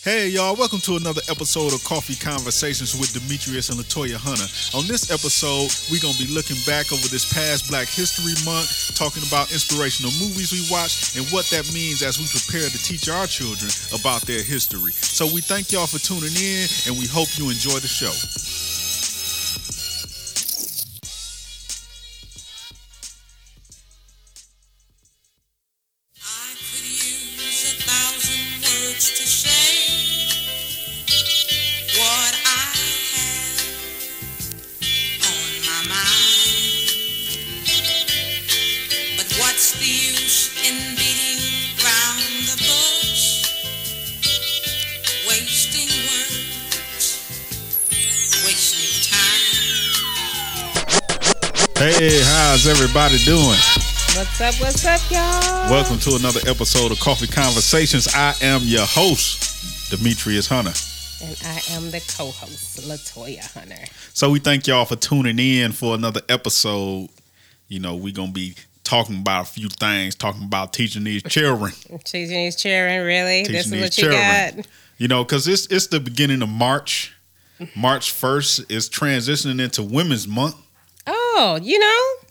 Hey y'all, welcome to another episode of Coffee Conversations with Demetrius and Latoya Hunter. On this episode, we're gonna be looking back over this past Black History Month, talking about inspirational movies we watched and what that means as we prepare to teach our children about their history. So we thank y'all for tuning in and we hope you enjoy the show. Everybody doing? What's up? What's up, y'all? Welcome to another episode of Coffee Conversations. I am your host, Demetrius Hunter. And I am the co-host, Latoya Hunter. So we thank y'all for tuning in for another episode. You know, we're gonna be talking about a few things, talking about teaching these children. Teaching these children, really? this is Teaching what these you children. got? You know, because it's it's the beginning of March. March first is transitioning into Women's Month. Oh, you know,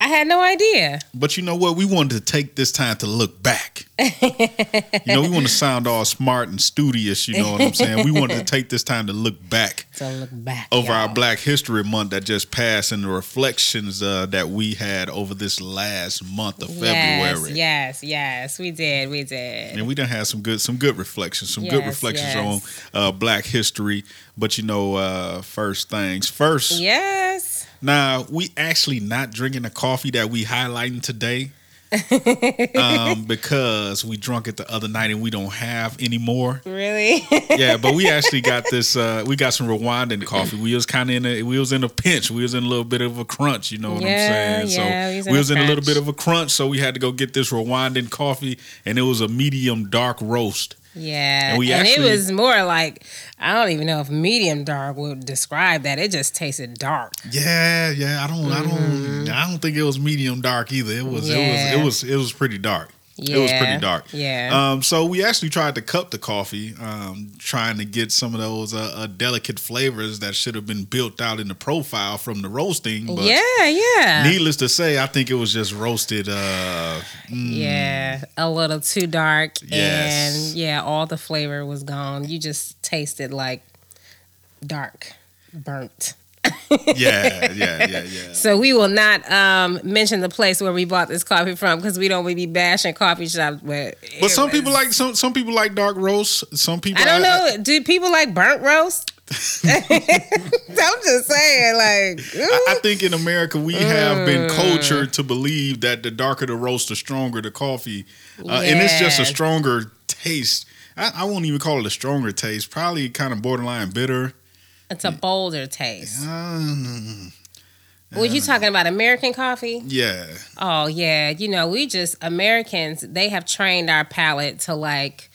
I had no idea. But you know what? We wanted to take this time to look back. you know, we want to sound all smart and studious. You know what I'm saying? We wanted to take this time to look back So look back over our y'all. Black History Month that just passed and the reflections uh, that we had over this last month of February. Yes, yes, yes. We did. We did. And we done had some good some good reflections, some good reflections yes. on uh, Black history. But you know, uh, first things first. Yes. Now we actually not drinking the coffee that we highlighting today. um, because we drunk it the other night and we don't have anymore. Really? Yeah, but we actually got this. Uh, we got some Rwandan coffee. We was kind of in a. We was in a pinch. We was in a little bit of a crunch. You know what Yeah, I'm saying? yeah, so we was in we a in a little bit of a crunch. So we had to go get this Rwandan coffee, and it was a medium dark roast. yeah. And we and actually- it was more like I don't even know if medium dark would describe that. It just tasted dark. Yeah, yeah. I don't. I don't. I don't think it was medium dark either. It was. Mm-hmm. Yeah. It was. It was. It was pretty dark. Yeah. It was pretty dark. Yeah. Um, so we actually tried to cup the coffee, um, trying to get some of those uh, uh, delicate flavors that should have been built out in the profile from the roasting. But yeah, yeah. needless to say, I think it was just roasted. Uh, mm, Yeah, a little too dark, Yes. and yeah, all the flavor was gone. You just tasted like dark, burnt. Yeah, yeah, yeah, yeah. So we will not um, mention the place where we bought this coffee from because we don't really be bashing coffee shops. But But some people like some some people like dark roast. Some people I don't know. Do people like burnt roast? I'm just saying, like. I, I think in America we have Mm. been cultured to believe that the darker the roast, the stronger the coffee, uh, and it's just a stronger taste. I, I won't even call it a stronger taste. Probably kind of borderline bitter. It's a bolder taste. Um, Were you talking about American coffee? yeah, Oh yeah, you know, we just Americans, they have trained our palate to like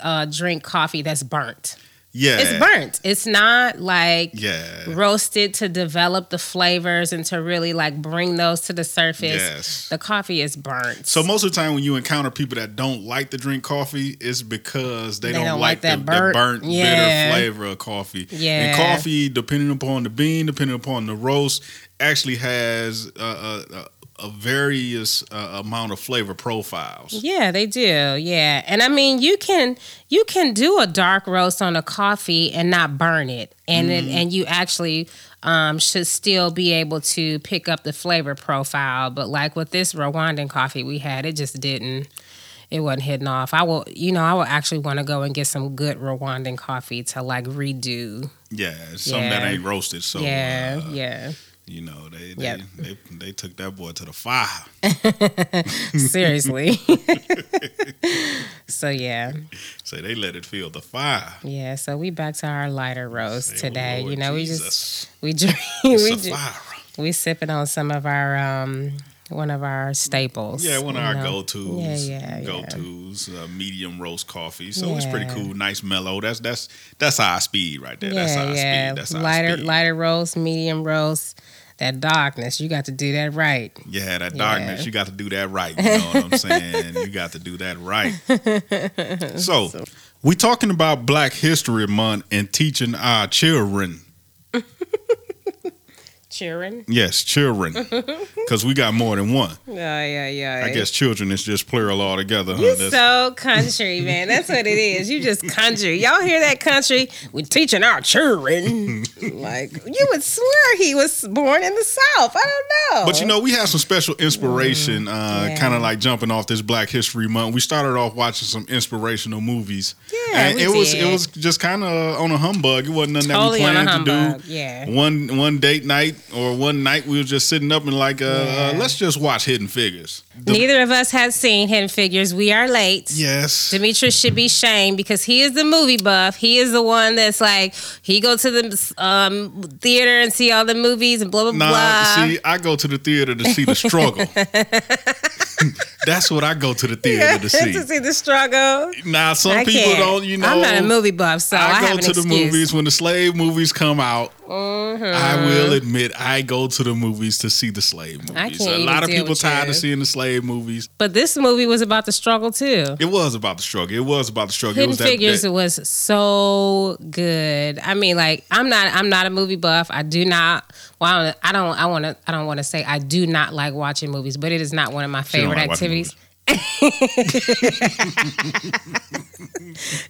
uh drink coffee that's burnt. Yeah, It's burnt. It's not like yeah, roasted to develop the flavors and to really like bring those to the surface. yes. The coffee is burnt. So most of the time when you encounter people that don't like to drink coffee, it's because they, They don't, don't like, like the, that the burnt- burnt, Yeah. bitter flavor of coffee. Yeah. And coffee, depending upon the bean, depending upon the roast, actually has a, a, a, a various uh, amount of flavor profiles. yeah, they do. Yeah. And I mean, you can you can do a dark roast on a coffee and not burn it. And Mm-hmm. and you actually um, should still be able to pick up the flavor profile. But like with this Rwandan coffee we had, it just didn't. It wasn't hitting off. I will, you know, I will actually want to go and get some good Rwandan coffee to like redo. Yeah, something that ain't roasted. So yeah, uh, yeah. You know they they, Yep. they they took that boy to the fire. Seriously. so yeah, So they let it feel the fire. yeah. So we back to our lighter roast Say, today. Lord you know, we just we drink we ju- fire. we sipping on some of our um one of our staples. Yeah, one of our go tos. Yeah, yeah, yeah. Go tos. Uh, medium roast coffee. So it's pretty cool, nice mellow. That's that's that's our speed right there. Yeah, that's our yeah. speed. That's our lighter speed. lighter roast, medium roast. That darkness, you got to do that right. Yeah, that Yeah. darkness, you got to do that right. You know what I'm saying? You got to do that right. So, we talking about Black History Month and teaching our children. Cheering. Yes, children. Because we got more than one. Yeah, yeah, yeah. I guess children is just plural altogether. Huh? You That's- so country, man. That's what it is. You just country. Y'all hear that country? We're teaching our children. like you would swear he was born in the South. I don't know. But you know, we had some special inspiration, uh, Mm, yeah. kind of like jumping off this Black History Month. We started off watching some inspirational movies. Yeah, and it was it was just kind of on a humbug. It wasn't nothing totally that we planned to do. Yeah. One one date night or one night we were just sitting up and like, uh, uh, let's just watch Hidden Figures. The- Neither of us had seen Hidden Figures. We are late. yes. Demetrius should be shamed because he is the movie buff. He is the one that's like he go to the um, theater and see all the movies and blah blah Nah, blah. see, I go to the theater to see the struggle. That's what I go to the theater to see. to see the struggle. Now, some I people can't. don't, you know. I'm not a movie buff, so I, I, go to the movies when the slave movies come out. Mm-hmm. I will admit, I go to the movies to see the slave movies. can't A lot of people tired you. of seeing the slave movies. But this movie was about the struggle too. It was about the struggle. It was about the struggle. it Hidden was that, big. Figures that- was so good. I mean, like I'm not I'm not a movie buff. I do not. Well, I don't. I want to. I don't want to say I do not like watching movies, but it is not one of my favorite like watching activities.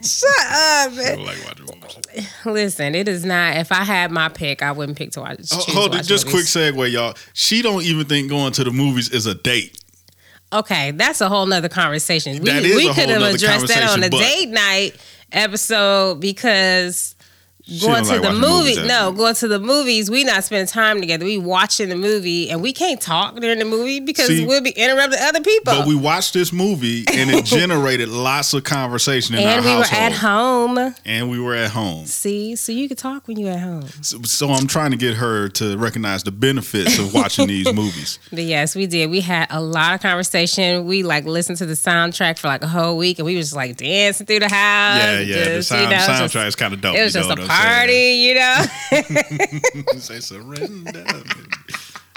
Shut up. I like. Listen, it is not. If I had my pick, I wouldn't pick to watch. Oh, choose to Hold it, watch just quick segue, y'all. She don't even think going to the movies is a date. Okay, that's a whole nother conversation. We, we could have addressed that on a date night episode because going to like the movie, no, going to the movies, we not spending time together. We watching the movie and we can't talk during the movie because See, we'll be interrupting other people. But we watched this movie and it generated lots of conversation in and we were at home. And we were at home. See, so you can talk when you at home. So, so I'm trying to get her to recognize the benefits of watching these movies. But yes, we did. We had a lot of conversation. We like listened to the soundtrack for like a whole week, and we was just like dancing through the house. Yeah, yeah. just, the sound, you know, soundtrack just- is kind of dope. It was just know a what I'm saying? Party, you know. Say surrender.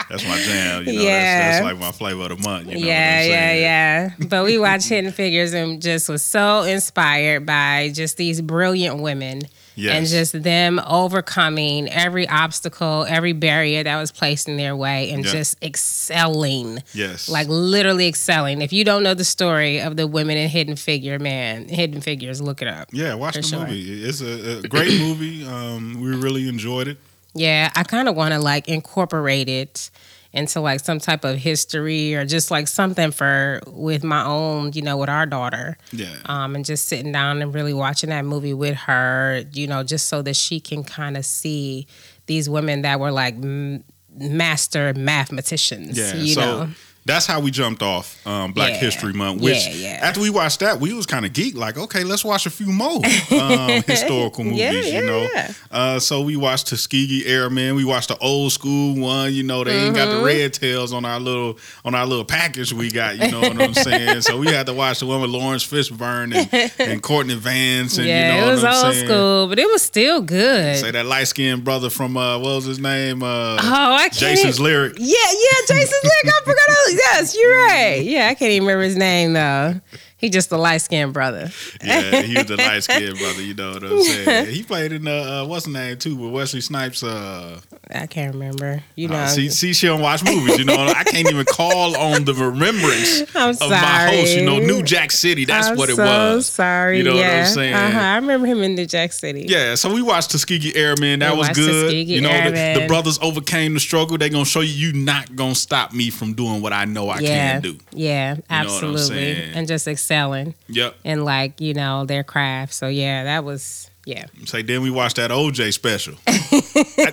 That's my jam. You know, Yeah. that's, that's like my flavor of the month. You know yeah, what I'm yeah, yeah. But we watched Hidden Figures and just was so inspired by just these brilliant women. Yes. And just them overcoming every obstacle, every barrier that was placed in their way, and Yeah. just excelling. Yes. Like literally excelling. If you don't know the story of the women in Hidden Figure, man, Hidden Figures, look it up. yeah, watch the sure. movie. It's a, a great movie. Um, we really enjoyed it. Yeah, I kind of want to like incorporate it into like some type of history or just like something for with my own, you know, with our daughter. Yeah. Um, and just sitting down and really watching that movie with her, you know, just so that she can kind of see these women that were like m- master mathematicians. Yeah, you so know. That's how we jumped off um, Black Yeah. History Month. Which Yeah, yeah. after we watched that, we was kind of geeked. Like, okay, let's watch a few more um, historical movies. You know, uh, so we watched Tuskegee Airmen. We watched the old school one. You know, they ain't got Mm-hmm. the red tails on our little on our little package we got. You know what I'm saying? so we had to watch the one with Laurence Fishburne and, and Courtney Vance. And yeah, you know it was old saying? school, but it was still good. Say that light skinned brother from uh, what was his name? Uh, oh, I can't. Jason's lyric. Yeah, yeah, Jason's Lyric. I forgot. Yes, you're right. Yeah, I can't even remember his name though. He just a light skinned brother. Yeah, he was the light skinned brother. You know what I'm saying? He played in the uh, what's the name too with Wesley Snipes. Uh, I can't remember. You know, uh, see, see, she don't watch movies. You know, I can't even call on the remembrance I'm of my host. You know. New Jack City. That's I'm what it so was. Sorry. You know what I'm yeah. saying? Uh-huh. I remember him in New Jack City. Yeah, so we watched Tuskegee Airmen. That We was good. Tuskegee you know, the, the brothers overcame the struggle. They gonna show you you not gonna stop me from doing what I know I yeah, can do. yeah, I'm absolutely, and just excelling Yep. in like you know their craft. So yeah, that was yeah. Say then we watched that OJ special.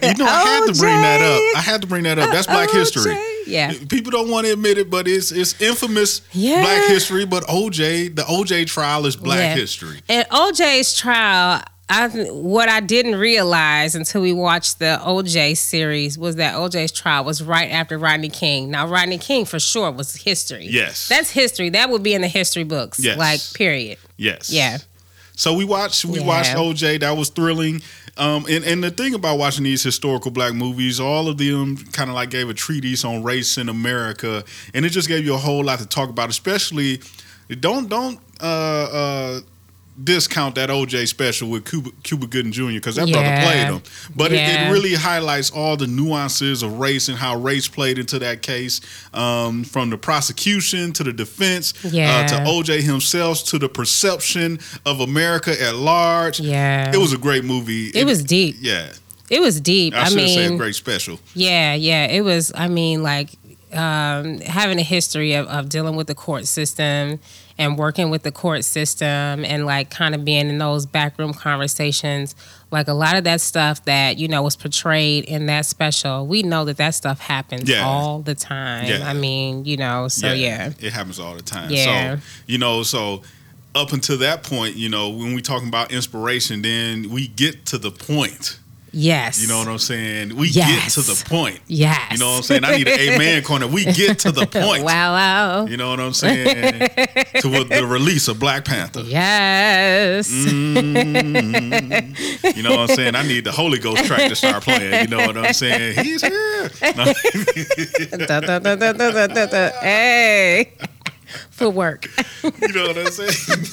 You know, I had to bring that up. I had to bring that up. That's Black uh, OJ. History. Yeah. People don't want to admit it, but it's it's infamous Yeah. Black History. But OJ, the OJ trial is Black Yeah. History. And OJ's trial, I what I didn't realize until we watched the OJ series was that OJ's trial was right after Rodney King. Now Rodney King for sure was history. Yes. That's history. That would be in the history books. Yes. Like period. Yes. Yeah. So we watched we Yeah. watched OJ. That was thrilling. Um, and and the thing about watching these historical black movies, all of them kind of like gave a treatise on race in America, and it just gave you a whole lot to talk about. Especially, don't don't uh, uh, discount that OJ special with Cuba, Cuba Gooding Jr. because that brother played him. But it, Yeah. it really highlights all the nuances of race and how race played into that case, um, from the prosecution to the defense, Yeah. uh, to OJ himself, to the perception of America at large. Yeah. It was a great movie. It was deep. Yeah, It was deep. I I, should have said great special. Yeah, yeah. It was, I mean, like um, having a history of, of dealing with the court system and working with the court system and like kind of being in those backroom conversations. Like a lot of that stuff that, you know, was portrayed in that special, we know that that stuff happens Yeah. all the time. Yeah. I mean, you know, so yeah. it happens all the time. Yeah. So you know, so up until that point, you know, when we talking about inspiration, then we get to the point. Yes. You know what I'm saying? We Yes. get to the point. Yes. You know what I'm saying? I need an amen corner. We get to the point. wow, wow. You know what I'm saying? to the release of Black Panther. Yes. Mm. You know what I'm saying? I need the Holy Ghost track to start playing. You know what I'm saying? He's here. No. Da, da, da, da, Hey. Footwork. you know what I'm saying?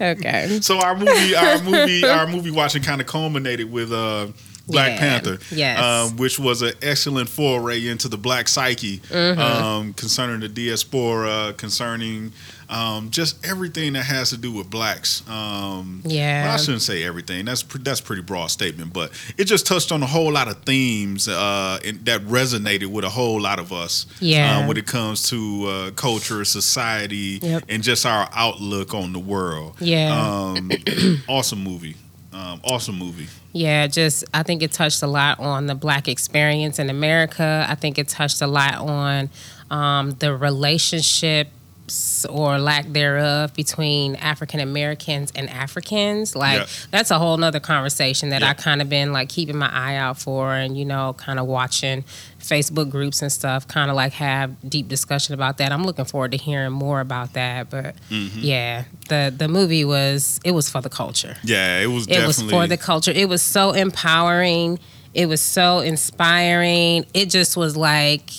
Okay. So our movie, our movie, our movie watching kind of culminated with uh, Black Yeah. Panther, Yes. um, which was an excellent foray into the black psyche Mm-hmm. um, concerning the diaspora, concerning um, just everything that has to do with blacks. Um, Yeah. well, I shouldn't say everything. That's pre- that's a pretty broad statement, but it just touched on a whole lot of themes uh, that resonated with a whole lot of us. Yeah. um, when it comes to uh, culture, society, Yep. and just our outlook on the world. Yeah. Um, awesome movie. Um, awesome movie. Yeah, just I think it touched a lot on the black experience in America. I think it touched a lot on um, the relationships or lack thereof between African Americans and Africans. Like Yeah. that's a whole nother conversation that Yeah. I kind of been like keeping my eye out for and you know kind of watching Facebook groups and stuff kind of like have deep discussion about that. I'm looking forward to hearing more about that, but Mm-hmm. yeah, the the movie was it was for the culture Yeah, it was it definitely. was for the culture. It was so empowering. It was so inspiring. It just was like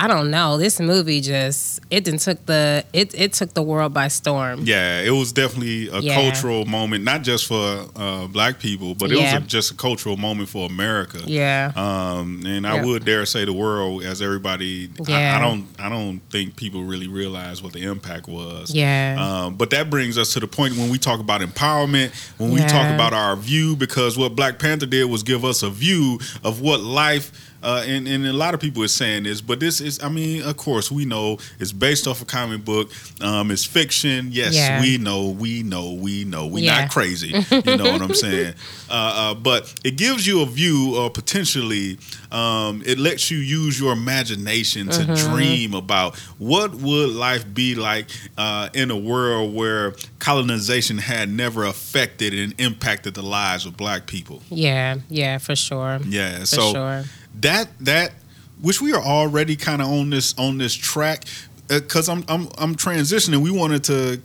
I don't know. This movie just it didn't took the it it took the world by storm. yeah, it was definitely a Yeah. cultural moment, not just for uh, black people, but it Yeah. was a, just a cultural moment for America. Yeah. Um, and I would dare say the world, as everybody, I, Yeah. I don't, I don't think people really realize what the impact was. Yeah. Um, but that brings us to the point when we talk about empowerment, when we talk about our view, because what Black Panther did was give us a view of what life. Uh, and, and a lot of people are saying this, but this is, I mean, of course, we know it's based off a comic book. Um, it's fiction. Yes, Yeah. we know, we know, we know. We're Yeah. not crazy. You know what I'm saying? Uh, uh, but it gives you a view, or potentially, um, it lets you use your imagination to Mm-hmm. dream about what would life be like uh, in a world where colonization had never affected and impacted the lives of Black people. yeah. Yeah. For sure. Yeah, For so sure. That that which we are already kind of on this on this track because I'm I'm I'm transitioning. We wanted to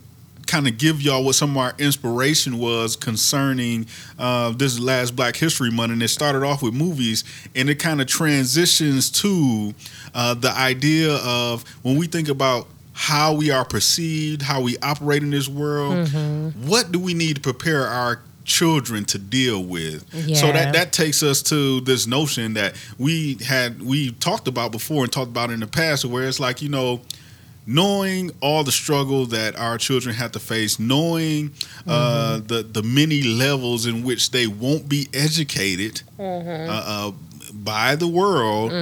kind of give y'all what some of our inspiration was concerning uh, this last Black History Month, and it started off with movies, and it kind of transitions to uh, the idea of when we think about how we are perceived, how we operate in this world, what do we need to prepare our children to deal with. So that that takes us to this notion that we had we talked about before and talked about in the past where it's like you know knowing all the struggle that our children have to face knowing uh, the the many levels in which they won't be educated uh, uh, by the world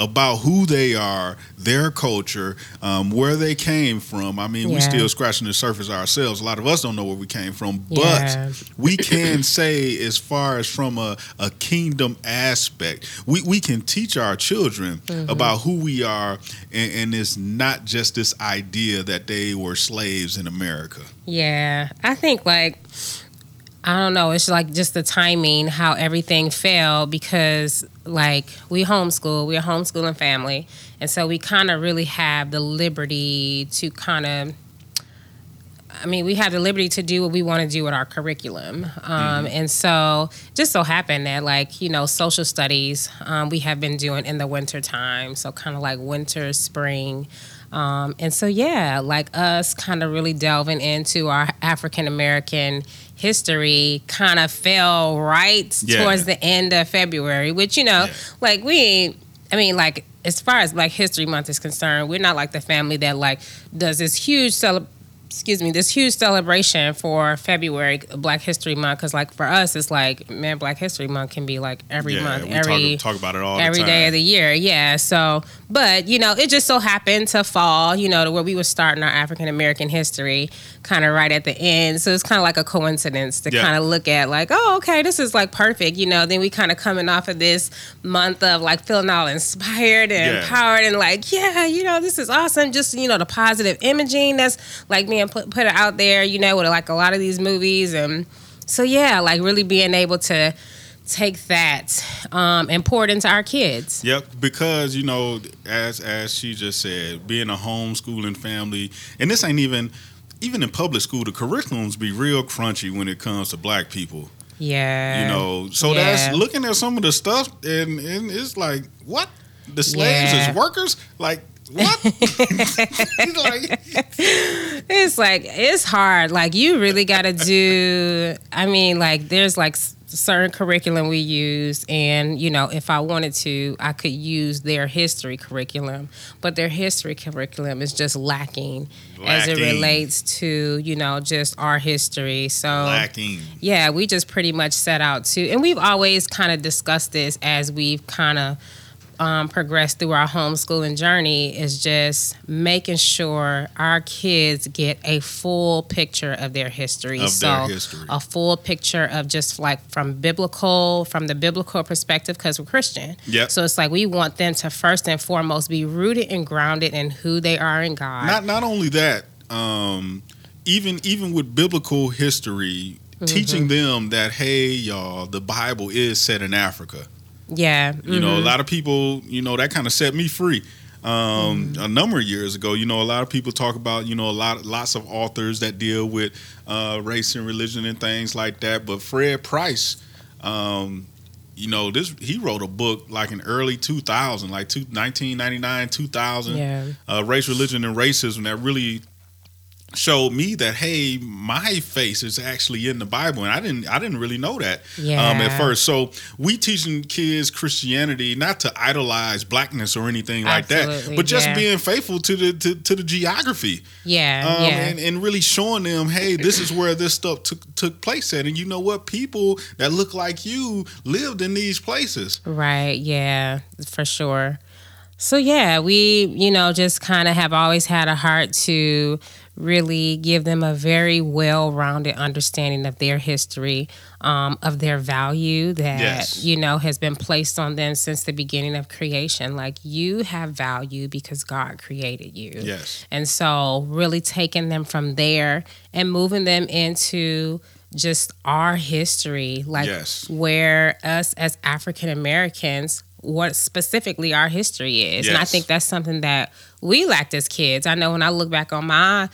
about who they are, their culture, um, where they came from. I mean, we're still scratching the surface ourselves. A lot of us don't know where we came from, Yeah. but we can say, as far as from a, a kingdom aspect, we, we can teach our children Mm-hmm. about who we are, and, and it's not just this idea that they were slaves in America. Yeah, I think like I don't know. It's like just the timing, how everything fell because like we homeschool, we're a homeschooling family, and so we kind of really have the liberty to kind of I mean, we have the liberty to do what we want to do with our curriculum. Um, And so, just so happened that, like, you know, social studies um, we have been doing in the winter time. So, kind of like winter, spring. Um, and so, yeah, like us kind of really delving into our African American history kind of fell right Yeah. towards the end of February, which, you know, Yeah. like we I mean, like, as far as Black History Month is concerned, we're not like the family that like does this huge cele- excuse me, this huge celebration for February Black History Month. Because like for us, it's like man, Black History Month can be like every yeah, month, every talk, talk about it all every the time. day of the year. Yeah. So, but you know, it just so happened to fall, you know, to where we were starting our African American history kind of right at the end. So it's kind of like a coincidence to Yeah. kind of look at like, oh, okay, this is like perfect. You know, then we kind of coming off of this month of like feeling all inspired and Yeah. empowered and like, yeah, you know, this is awesome. Just, you know, the positive imaging that's like being put, put it out there, you know, with like a lot of these movies. And so, yeah, like really being able to take that um, and pour it into our kids. Yep, because you know, as as she just said, being a homeschooling family, and this ain't even even in public school, the curriculums be real crunchy when it comes to black people. Yeah. You know, so Yeah. that's looking at some of the stuff, and and it's like, what the slaves Yeah. as workers, like. What? like, It's like it's hard. Like you really got to do. I mean, like there's like certain curriculum we use, and you know, if I wanted to, I could use their history curriculum, but their history curriculum is just lacking, as it relates to you know just our history. So lacking. yeah, we just pretty much set out to, and we've always kind of discussed this as we've kind of um, progressed through our homeschooling journey is just making sure our kids get a full picture of their history. Of so their history. a full picture of just like from biblical, from the biblical perspective, because we're Christian. Yep. So it's like we want them to first and foremost be rooted and grounded in who they are in God. Not not only that, um, even even with biblical history, Mm-hmm. teaching them that hey, y'all, the Bible is set in Africa. Yeah. You know, a mhm. lot of people, you know, that kind of set me free. Um, Mm-hmm. A number of years ago, you know, a lot of people talk about, you know, a lot, lots of authors that deal with uh, race and religion and things like that. But Fred Price, um, you know, this he wrote a book like in early 2000, like two, 1999, 2000, Yeah. uh, race, religion, and racism that really showed me that hey, my face is actually in the Bible, and I didn't I didn't really know that Yeah. um, at first. So we teaching kids Christianity not to idolize blackness or anything like that, but just yeah. being faithful to the to, to the geography Yeah. um, yeah. and, and really showing them, hey, this is where this stuff took took place at, and you know what, people that look like you lived in these places. Right, yeah, for sure. So yeah, we, you know, just kind of have always had a heart to really give them a very well-rounded understanding of their history, um, of their value that Yes. you know has been placed on them since the beginning of creation. Like you have value because God created you. Yes. And so, really taking them from there and moving them into just our history, like Yes. where us as African Americans, what specifically our history is. And I think that's something that we lacked as kids. I know when I look back on my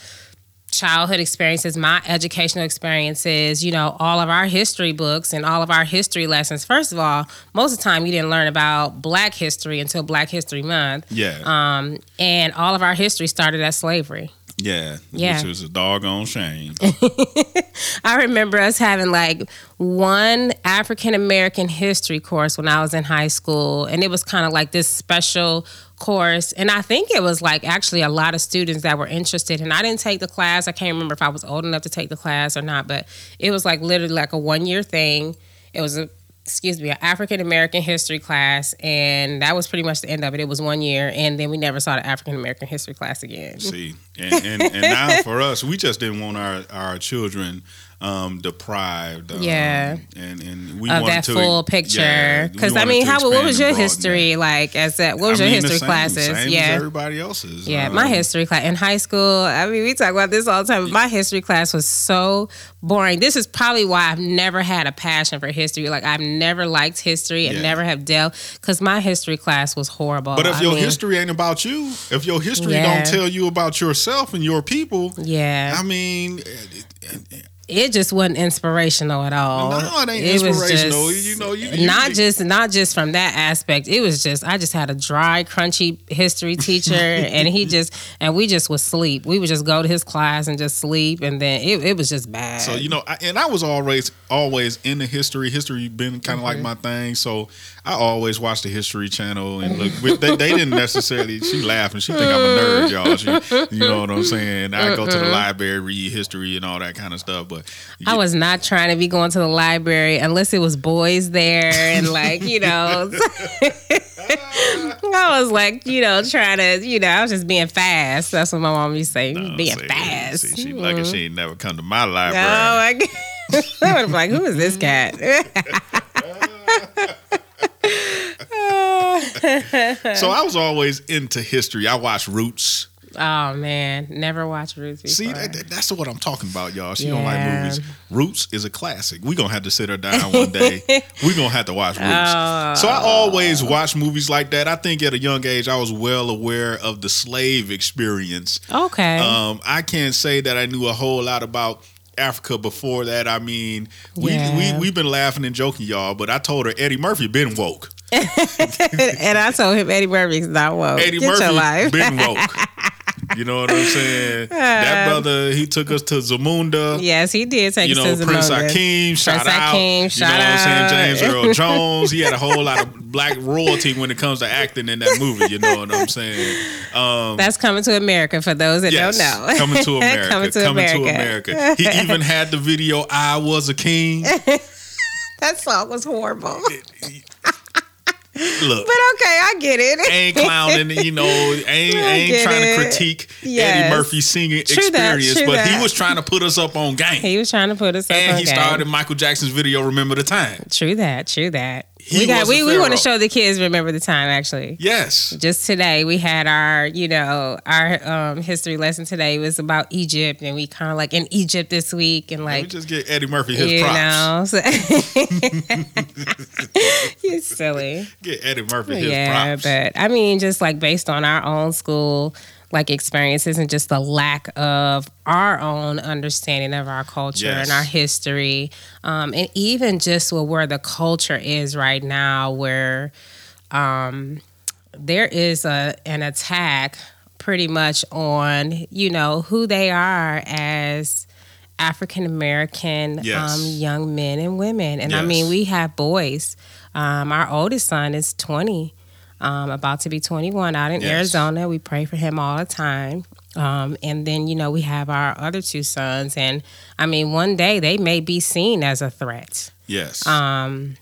childhood experiences, my educational experiences, you know, all of our history books and all of our history lessons. First of all, most of the time you didn't learn about Black history until Black History Month. Yeah, Um, and all of our history started at slavery. Yeah, yeah. which was a doggone shame. I remember us having like one African American history course when I was in high school, and it was kind of like this special course. And I think it was like actually a lot of students that were interested. And I didn't take the class. I can't remember if I was old enough to take the class or not, but it was like literally like a one year thing. It was a excuse me, an African American history class, and that was pretty much the end of it. It was one year, and then we never saw the African American history class again. See, and, and, and now for us, we just didn't want our, our children um, deprived. Um, Yeah. and and we of wanted that to, full picture. yeah, Because I mean, how what was your history that. like? As that, what was I your mean, history same- classes? Same yeah, as everybody else's. Yeah, my Um, history class in high school. I mean, we talk about this all the time. But my history class was so boring. This is probably why I've never had a passion for history. Like I've never liked history and Yeah. never have dealt because my history class was horrible. But if I your mean, history ain't about you, if your history Yeah. don't tell you about yourself and your people, yeah, I mean, it- it- it just wasn't inspirational at all. No, it ain't was inspirational. just- You know, you- you- not you- just not just from that aspect. It was just I just had a dry, crunchy history teacher, and he just and we just would sleep. We would just go to his class and just sleep, and then it, it was just bad. So you know, I, and I was always always in the history. History been kind of like Mm-hmm. my thing. So I always watched the History Channel and look. They, they didn't necessarily. She laughing. She think I'm a nerd, y'all. She, you know what I'm saying? I go to the library, read history and all that kind of stuff. But I was not trying to be going to the library unless it was boys there and like, you know I was like, you know, trying to, you know, I was just being fast. That's what my mom used to say. No, being see, fast. See, she like she ain't never come to my Oh library. my god. I was like, who is this cat? So I was always into history. I watched Roots. Oh man, never watched Roots. before. See, that, that- that's what I'm talking about, y'all. She don't like movies. Roots is a classic. We are gonna have to sit her down one day. we are gonna have to watch Roots. Oh. So I always watch movies like that. I think at a young age I was well aware of the slave experience. okay. Um, I can't say that I knew a whole lot about Africa before that. I mean, we Yeah. we we've been laughing and joking, y'all. But I told her Eddie Murphy been woke. and I told him Eddie Murphy's not woke. Eddie Get your life. been woke. You know what I'm saying? that brother, he took us to Zamunda. yes, he did take You us know, to Prince Zamunda. Hakeem, shout Prince out. Hakeem, you shout know what I'm saying? James Earl Jones. He had a whole lot of black royalty when it comes to acting in that movie. You know what I'm saying? Um, That's coming to America for those that yes, don't know. coming to America. coming to America. America. He even had the video "I Was a King." That song was horrible. Look, But okay, I get it. ain't clowning, you know, ain't ain't trying it. to critique Yes. Eddie Murphy's singing True experience, true but that. he was trying to put us up on game. He was trying to put us up and he started Michael Jackson's video "Remember the Time." True that. True that. He we got. We, we want to show the kids. Remember the time. Actually, Yes, just today we had our. You know, our um, history lesson today was about Egypt, and we kind of like in Egypt this week, and Let me like just get Eddie Murphy his you props. know. You're silly. Get Eddie Murphy his yeah, props. but I mean, just like based on our own school like experiences and just the lack of our own understanding of our culture Yes. and our history, um, and even just where the culture is right now, where um, there is a an attack pretty much on you know who they are as African American Yes. um, young men and women, and I mean we have boys. Um, our oldest son is twenty, um, about to be twenty one out in Yes. Arizona. We pray for him all the time. Um, and then you know we have our other two sons, and I mean one day they may be seen as a threat yes, um,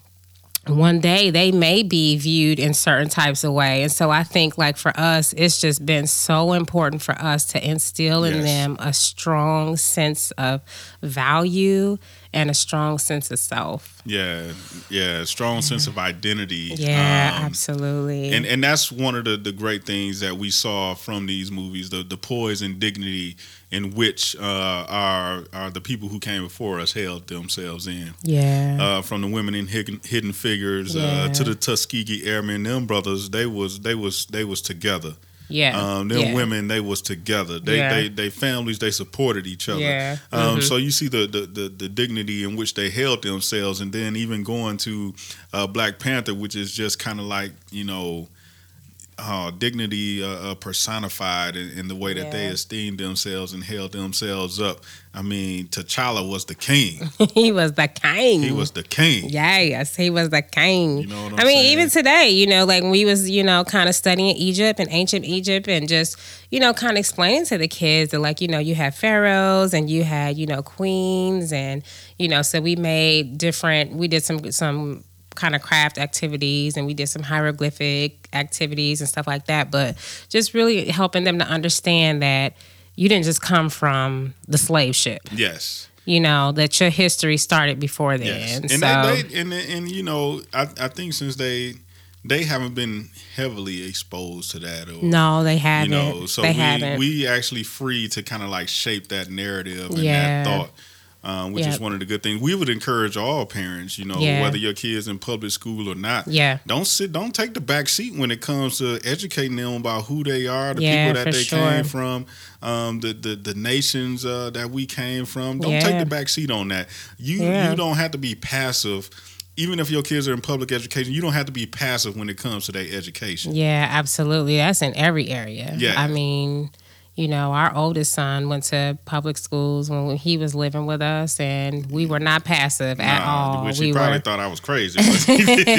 one day they may be viewed in certain types of way. And so I think like for us, it's just been so important for us to instill in Yes. them a strong sense of value and a strong sense of self. yeah, yeah. Strong sense of identity. Yeah, Um, absolutely. and and that's one of the, the great things that we saw from these movies the the poise and dignity in which uh, our, our the people who came before us held themselves in yeah. uh, from the women in hidden, hidden figures Yeah. uh, to the Tuskegee Airmen them brothers they was they was they was together yeah. um, them yeah. women they was together they Yeah. they they families they supported each other Yeah. um, Mhm. so you see the, the the the dignity in which they held themselves and then even going to uh, Black Panther which is just kind of like you know uh, dignity uh, uh, personified in, in the way that they esteemed themselves and held themselves up. I mean, T'Challa was the king. he was the king. He was the king. Yes, he was the king. You know what I'm I mean, saying? even today, you know, like we was, you know, kind of studying Egypt and ancient Egypt and just, you know, kind of explaining to the kids that like, you know, you had pharaohs and you had, you know, queens and, you know, so we made different we did some some kind of craft activities and we did some hieroglyphic activities and stuff like that, but just really helping them to understand that you didn't just come from the slave ship. Yes. you know that your history started before then. Yes. And so they, they and and you know, I I think since they they haven't been heavily exposed to that or no, they haven't. you know, so they we haven't. we actually free to kind of like shape that narrative and Yeah. that thought. Um, which is one of the good things. We would encourage all parents, you know, Yeah. whether your kids in public school or not, yeah. don't sit don't take the back seat when it comes to educating them about who they are the Yeah, people that they sure. came from um, the, the the nations uh, that we came from don't take the back seat on that you Yeah. you don't have to be passive even if your kids are in public education you don't have to be passive when it comes to their education Yeah, absolutely. That's in every area. Yeah. I mean, you know, our oldest son went to public schools when he was living with us, and we were not passive at Nah, all. which we he probably were thought I was crazy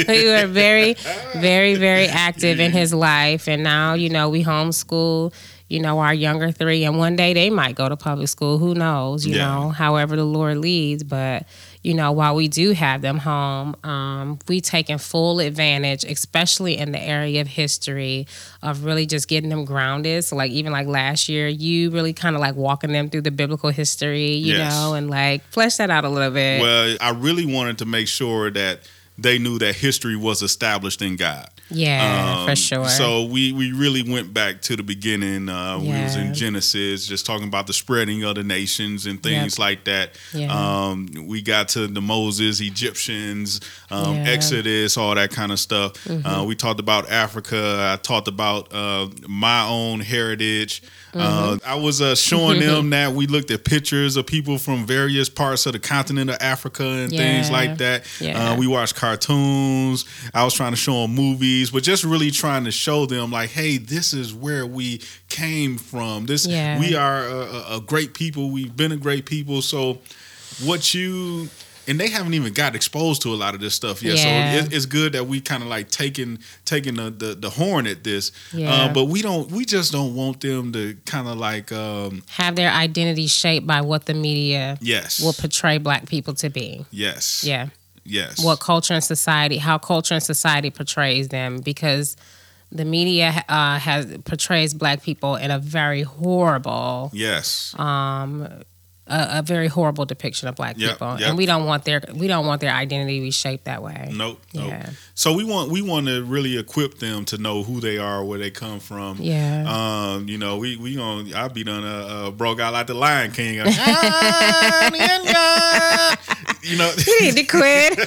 we were very, very, very active in his life, and now you know we homeschool. You know our younger three, and one day they might go to public school. Who knows? You Yeah. know, however the Lord leads. But you know, while we do have them home, um, we taking full advantage, especially in the area of history, of really just getting them grounded. So, like even like last year, you really kind of like walking them through the biblical history, you Yes. know, and like flesh that out a little bit. well i really wanted to make sure that they knew that history was established in god yeah, for Um, sure. So we we really went back to the beginning. Uh, We was in Genesis, just talking about the spreading of the nations and things like that. Yeah. Um, we got to the Moses, Egyptians, um, Yeah. Mm-hmm. Exodus, all that kind of stuff. Uh, we talked about Africa. I talked about uh, my own heritage. Uh, Mm-hmm. I was uh, showing them that we looked at pictures of people from various parts of the continent of Africa and things like that. Yeah. Uh, we watched cartoons. I was trying to show them movies, but just really trying to show them like, hey, this is where we came from. This Yeah. we are a, a- a great people. We've been a great people. So what you and they haven't even got exposed to a lot of this stuff yet. Yeah. So it, it's good that we kind of like taking taking the, the the horn at this. Yeah. Uh, but we don't. We just don't want them to kind of like um, have their identity shaped by what the media yes, will portray black people to be. yes, Yeah. Yes, What culture and society, how culture and society portrays them because the media uh, has portrays black people in a very horrible, yes. um, a, a very horrible depiction of black Yep, people, yep. and we don't want their we don't want their identity to be shaped that way. Nope, nope. Yeah. So we want we want to really equip them to know who they are, where they come from. Yeah. Um, you know, we we gonna I'll be done a uh broke out like the Lion King. you know, you need to quit.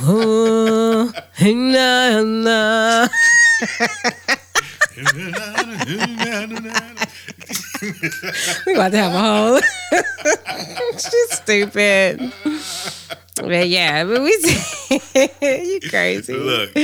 Ooh, nah, nah. We about to have a whole. She's stupid. But yeah, but we. you crazy. Look,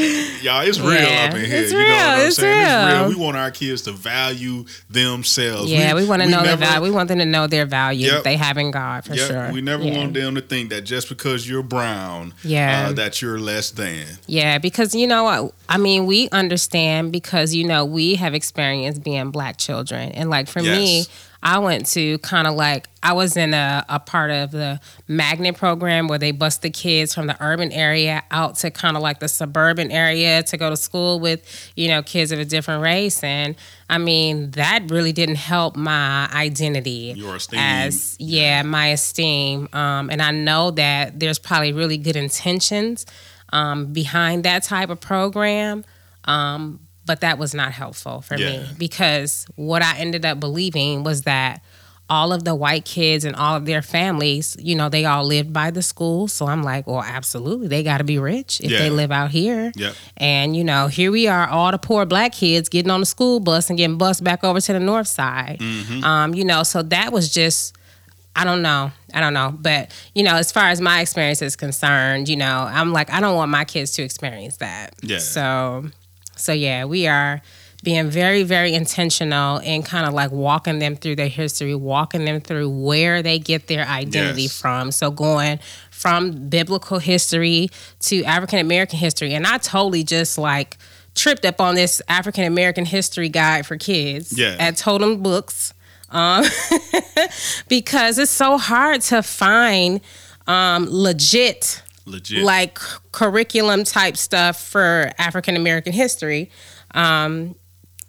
y'all, it's real Yeah, up in here. it's you know what real, I'm it's saying? It's real. real. We want our kids to value themselves. Yeah, we, want to know never, their value. We want them to know their value Yep. that they have in God for Yep, sure. We never yeah. want them to think that just because you're brown, Yeah. uh, that you're less than. Yeah, because you know what? I mean, we understand because you know we have experienced being black children, and like for me, Yes. I went to kind of like I was in a, a part of the magnet program where they bus the kids from the urban area out to kind of like the suburban area to go to school with you know kids of a different race, and I mean that really didn't help my identity Your esteem. as yeah my esteem, um, and I know that there's probably really good intentions um, behind that type of program. Um, but that was not helpful for Yeah. me because what I ended up believing was that all of the white kids and all of their families, you know, they all lived by the school. So I'm like, well, absolutely, they got to be rich if Yeah. they live out here. Yep. And you know, here we are, all the poor black kids getting on the school bus and getting bused back over to the north side. Mm-hmm. Um, you know, so that was just I don't know. I don't know. But, you know, as far as my experience is concerned, you know, I'm like, I don't want my kids to experience that. Yeah. So, so yeah, we are being very, very intentional and kind of like walking them through their history, walking them through where they get their identity Yes. from. So going from biblical history to African American history. And I totally just like tripped up on this African American history guide for kids Yeah. at Totem Books um, because it's so hard to find um, legit Legit. like curriculum type stuff for African American history. Um,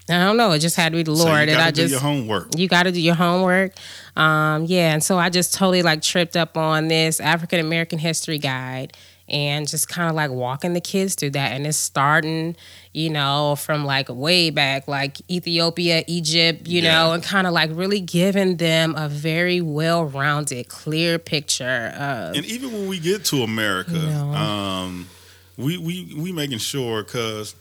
I don't know. It just had to be the So Lord, you and I do just your homework. you got to do your homework. Um, yeah, and so I just totally like tripped up on this African American history guide and just kind of like walking the kids through that. And it's starting, you know, from like way back, like Ethiopia, Egypt, you know, and kind of like really giving them a very well rounded, clear picture of. And even when we get to America, Yeah. um, we we we making sure because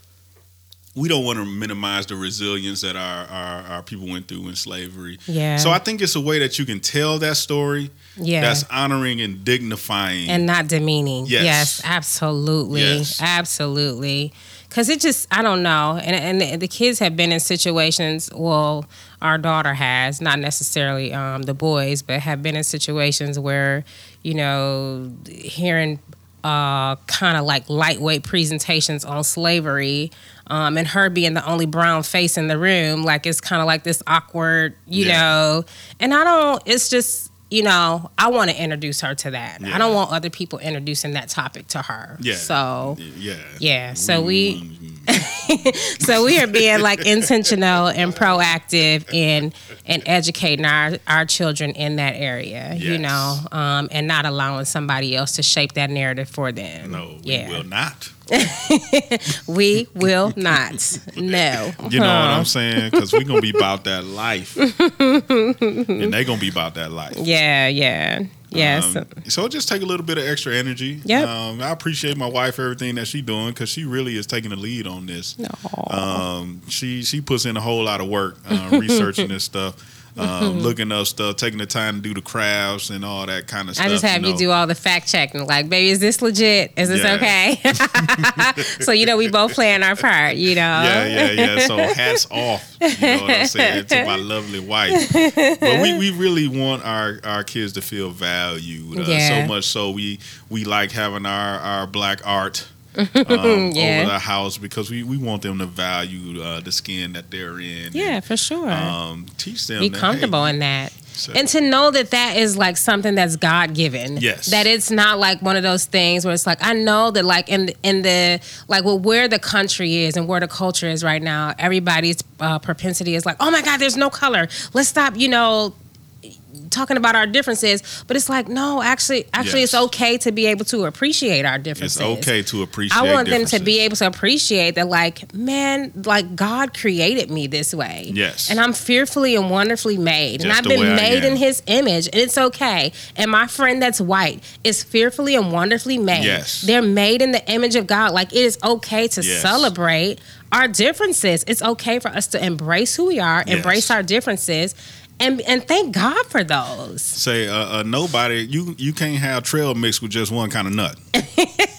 we don't want to minimize the resilience that our, our our people went through in slavery. Yeah. So I think it's a way that you can tell that story yeah. that's honoring and dignifying. and not demeaning. Yes. Yes, absolutely, Yes. absolutely. Because it just, I don't know, and and the, the kids have been in situations. Well, our daughter has, not necessarily um, the boys, but have been in situations where, you know, hearing uh, kind of like lightweight presentations on slavery. Um, and her being the only brown face in the room, like it's kind of like this awkward, you Yeah. know. And I don't. It's just, you know, I want to introduce her to that. Yeah. I don't want other people introducing that topic to her. Yeah. So yeah. yeah. So we so we are being like intentional and proactive in and educating our our children in that area. You know, um, and not allowing somebody else to shape that narrative for them. No, we yeah. will not. We will not. No. You know what I'm saying? Because we're gonna be about that life, and they're gonna be about that life. Yeah. Yeah. Yes. Um, so just take a little bit of extra energy. Yeah. Um, I appreciate my wife everything that she doing because she really is taking the lead on this. Um, she she puts in a whole lot of work uh, researching this stuff, um, looking up stuff, taking the time to do the crafts and all that kind of stuff. I just have you, know. do all the fact checking. Like, baby, is this legit? Is this Yeah. okay? so you know, we both playing our part. You know. Yeah, yeah, yeah. So hats off, you know what I'm saying, to my lovely wife. But we, we really want our, our kids to feel valued. Uh, Yeah. So much so we we like having our, our black art um, Yeah. over the house because we, we want them to value uh, the skin that they're in. Yeah, for sure. Um, teach them Be that, comfortable hey, in that. so- And to know that that is like something that's God given. Yes. That it's not like one of those things where it's like I know that like in the, in the like well where the country is and where the culture is right now, everybody's uh, propensity is like, oh my God, there's no color. Let's stop. You know. Talking about our differences, but it's like no, actually, actually, it's okay to be able to appreciate our differences. It's okay to appreciate I want them to be able to appreciate that, like, man, like God created me this way. Yes. And I'm fearfully and wonderfully made. and I've been made in his image. And it's okay. And my friend that's white is fearfully and wonderfully made. Yes. They're made in the image of God. Like, it is okay to Yes. celebrate our differences. It's okay for us to embrace who we are, Yes. embrace our differences. And, and thank God for those. Say uh, uh, nobody you you can't have trail mix with just one kind of nut.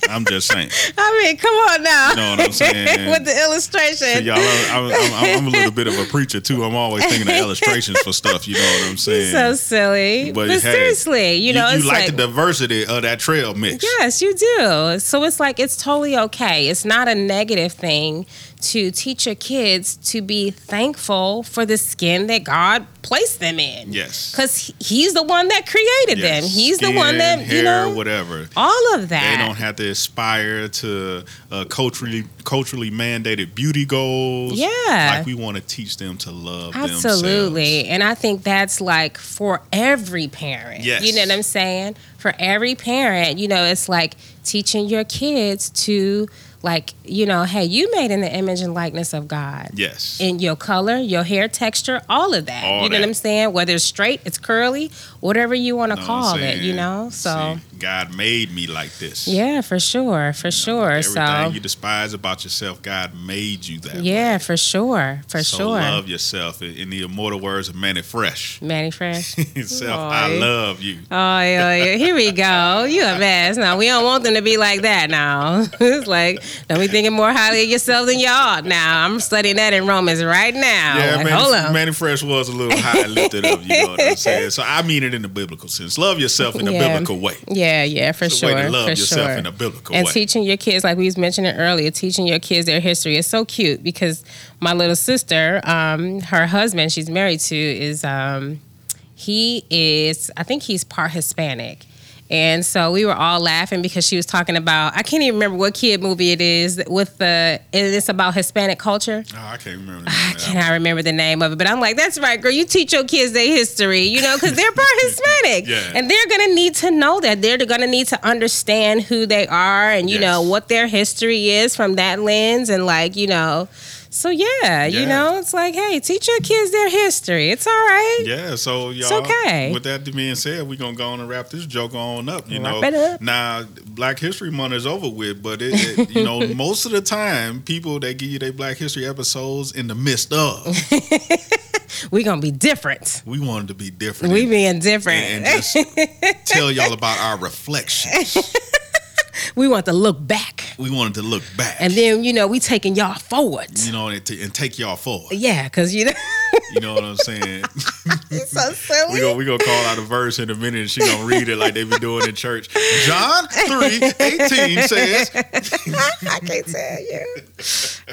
I'm just saying. I mean, come on now. You know what I'm saying? With the illustration. Y'all, I'm, I'm, I'm a little bit of a preacher too. I'm always thinking of illustrations for stuff. You know what I'm saying? so silly. But, hey, seriously, you know, you, it's like, like, the diversity of that trail mix. yes, you do. So it's like it's totally okay. It's not a negative thing to teach your kids to be thankful for the skin that God placed them in. Yes. Because He's the one that created them. Yes. He's the one that, hair, you know, whatever. all of that. They don't have to aspire to uh, culturally culturally mandated beauty goals. Yeah. like we want to teach them to love Absolutely. themselves. And I think that's like for every parent. Yes. You know what I'm saying? For every parent, you know, it's like teaching your kids to like, you know, hey, you made in the image and likeness of God. Yes. In your color, your hair texture, all of that. All you know that. what I'm saying? Whether it's straight, it's curly, whatever you want to Know call it, you know? So See, God made me like this. yeah, for sure. For sure. Everything So you despise about yourself, God made you that. Way. Yeah, way. for sure. For so sure. love yourself. In the immortal words of Mannie Fresh, Mannie Fresh. self, I love you. Oh, yeah, oh, yeah. Here we go. You a mess. Now, we don't want them to be like that now. it's like, don't be thinking more highly of yourself than y'all. now. I'm studying that in Romans right now. Yeah, like, Mannie, hold on. Mannie Fresh was a little high lifted up. You know what I'm saying? So I mean it in the biblical sense. Love yourself in a Yeah. biblical way. yeah, yeah, for It's sure. way to love for yourself sure. in a biblical and way. teaching your kids, like we was mentioning earlier, teaching your kids their history is so cute because my little sister, um, her husband she's married to is, um, he is, I think he's part Hispanic. And so we were all laughing because she was talking about I can't even remember what kid movie it is with the it's about Hispanic culture. Oh, I can't remember. The I name of cannot remember the name of it, but I'm like, that's right, girl. You teach your kids their history, you know, because they're part Hispanic, Yeah. and they're gonna need to know that. They're gonna need to understand who they are, and you Yes. know what their history is from that lens, and like you know. So yeah, you know, it's like, hey, teach your kids their history. It's all right. Yeah, so y'all. It's okay. With that being said, we're gonna go on and wrap this joke on up. You know, Wrap it up. now Black History Month is over with, but it, it- you know, most of the time, people they give you their Black History episodes in the midst of. We gonna be different. we wanted to be different. We and, being different. and just tell y'all about our reflections. we want to look back, We wanted to look back, and then you know we taking y'all forward. you know, and, t- and take y'all forward. Yeah, because you know You know what I'm saying? it's so silly. We gonna we gonna call out a verse in a minute, and she gonna read it like they be doing in church. John three eighteen says. I can't tell you.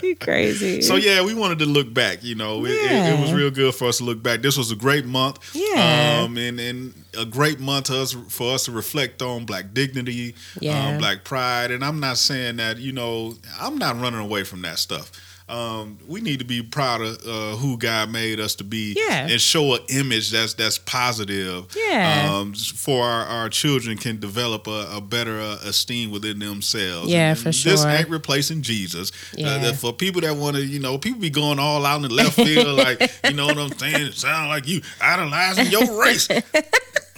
You crazy. So yeah, we wanted to look back. You know, it, it, it was real good for us to look back. This was a great month. Yeah. Um, and and a great month to us for us to reflect on Black dignity, Yeah. um, Black pride. And I'm not saying that you know I'm not running away from that stuff. Um, we need to be proud of uh, who God made us to be, Yeah. and show an image that's that's positive. Yeah. um, for our, our children can develop a, a better uh, esteem within themselves. Yeah, And for This ain't replacing Jesus. Uh, Yeah. that for people that want to, you know, people be going all out in the left field, like, you know what I'm saying? It sound like you idolizing your race.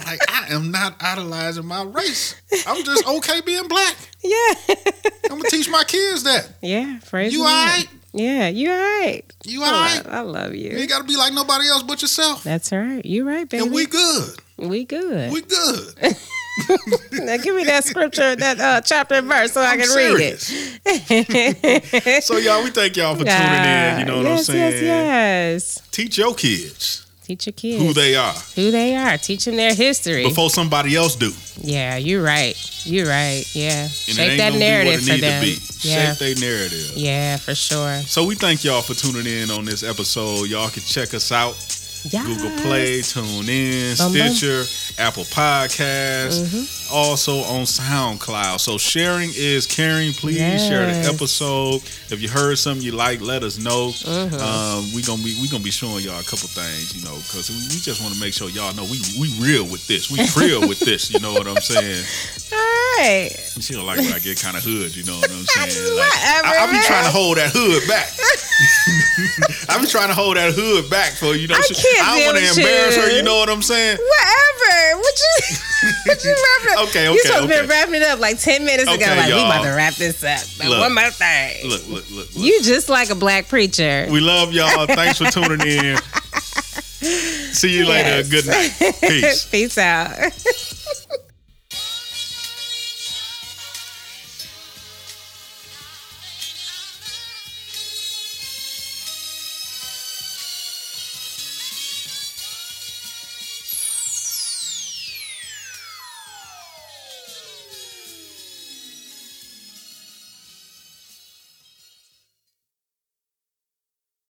Like, I am not idolizing my race. I'm just okay being black. yeah. I'm gonna teach my kids that. yeah. Praise You alright? Yeah, you all right. You I alright? love, I love You you. ain't gotta be like nobody else but yourself. That's all right. You right, baby. And we good. we good. We good. now give me that scripture, that uh, chapter and verse, so I I'm can read it. So y'all, we thank y'all for tuning in. You know what yes, I'm saying? Yes, yes, Teach your kids Teach your kids who they are who they are. Teach them their history. before somebody else do. yeah, you're right. You're right. Yeah. And Shape that narrative for what it need them. Yeah. Shape their narrative. Yeah, for sure. So we thank y'all for tuning in on this episode. Y'all can check us out. Yes. Google Play, Tune In. Stitcher, Apple Podcasts, mm-hmm. Also on SoundCloud. So sharing is caring. Please share the episode. If you heard something you like, let us know. Mm-hmm. Um, we gonna be we gonna be showing y'all a couple things, you know, because we, we just want to make sure y'all know we we real with this. We real with this. You know what I'm saying? Right. She don't like when I get kind of hood. You know what I'm saying? Like, I, I be trying to hold that hood back. I be trying to hold that hood back for you know. I she- can't I deal want to embarrass her. you. You know what I'm saying? Whatever. What you? what you wrapping up? Okay, okay. You okay, supposed to be wrapping it up like ten minutes ago. Okay, Like y'all. about to wrap this up. But Look. one more thing. Look, look, look. look. You just like a black preacher. we love y'all. Thanks for tuning in. See you later. Good night. Peace. Peace out.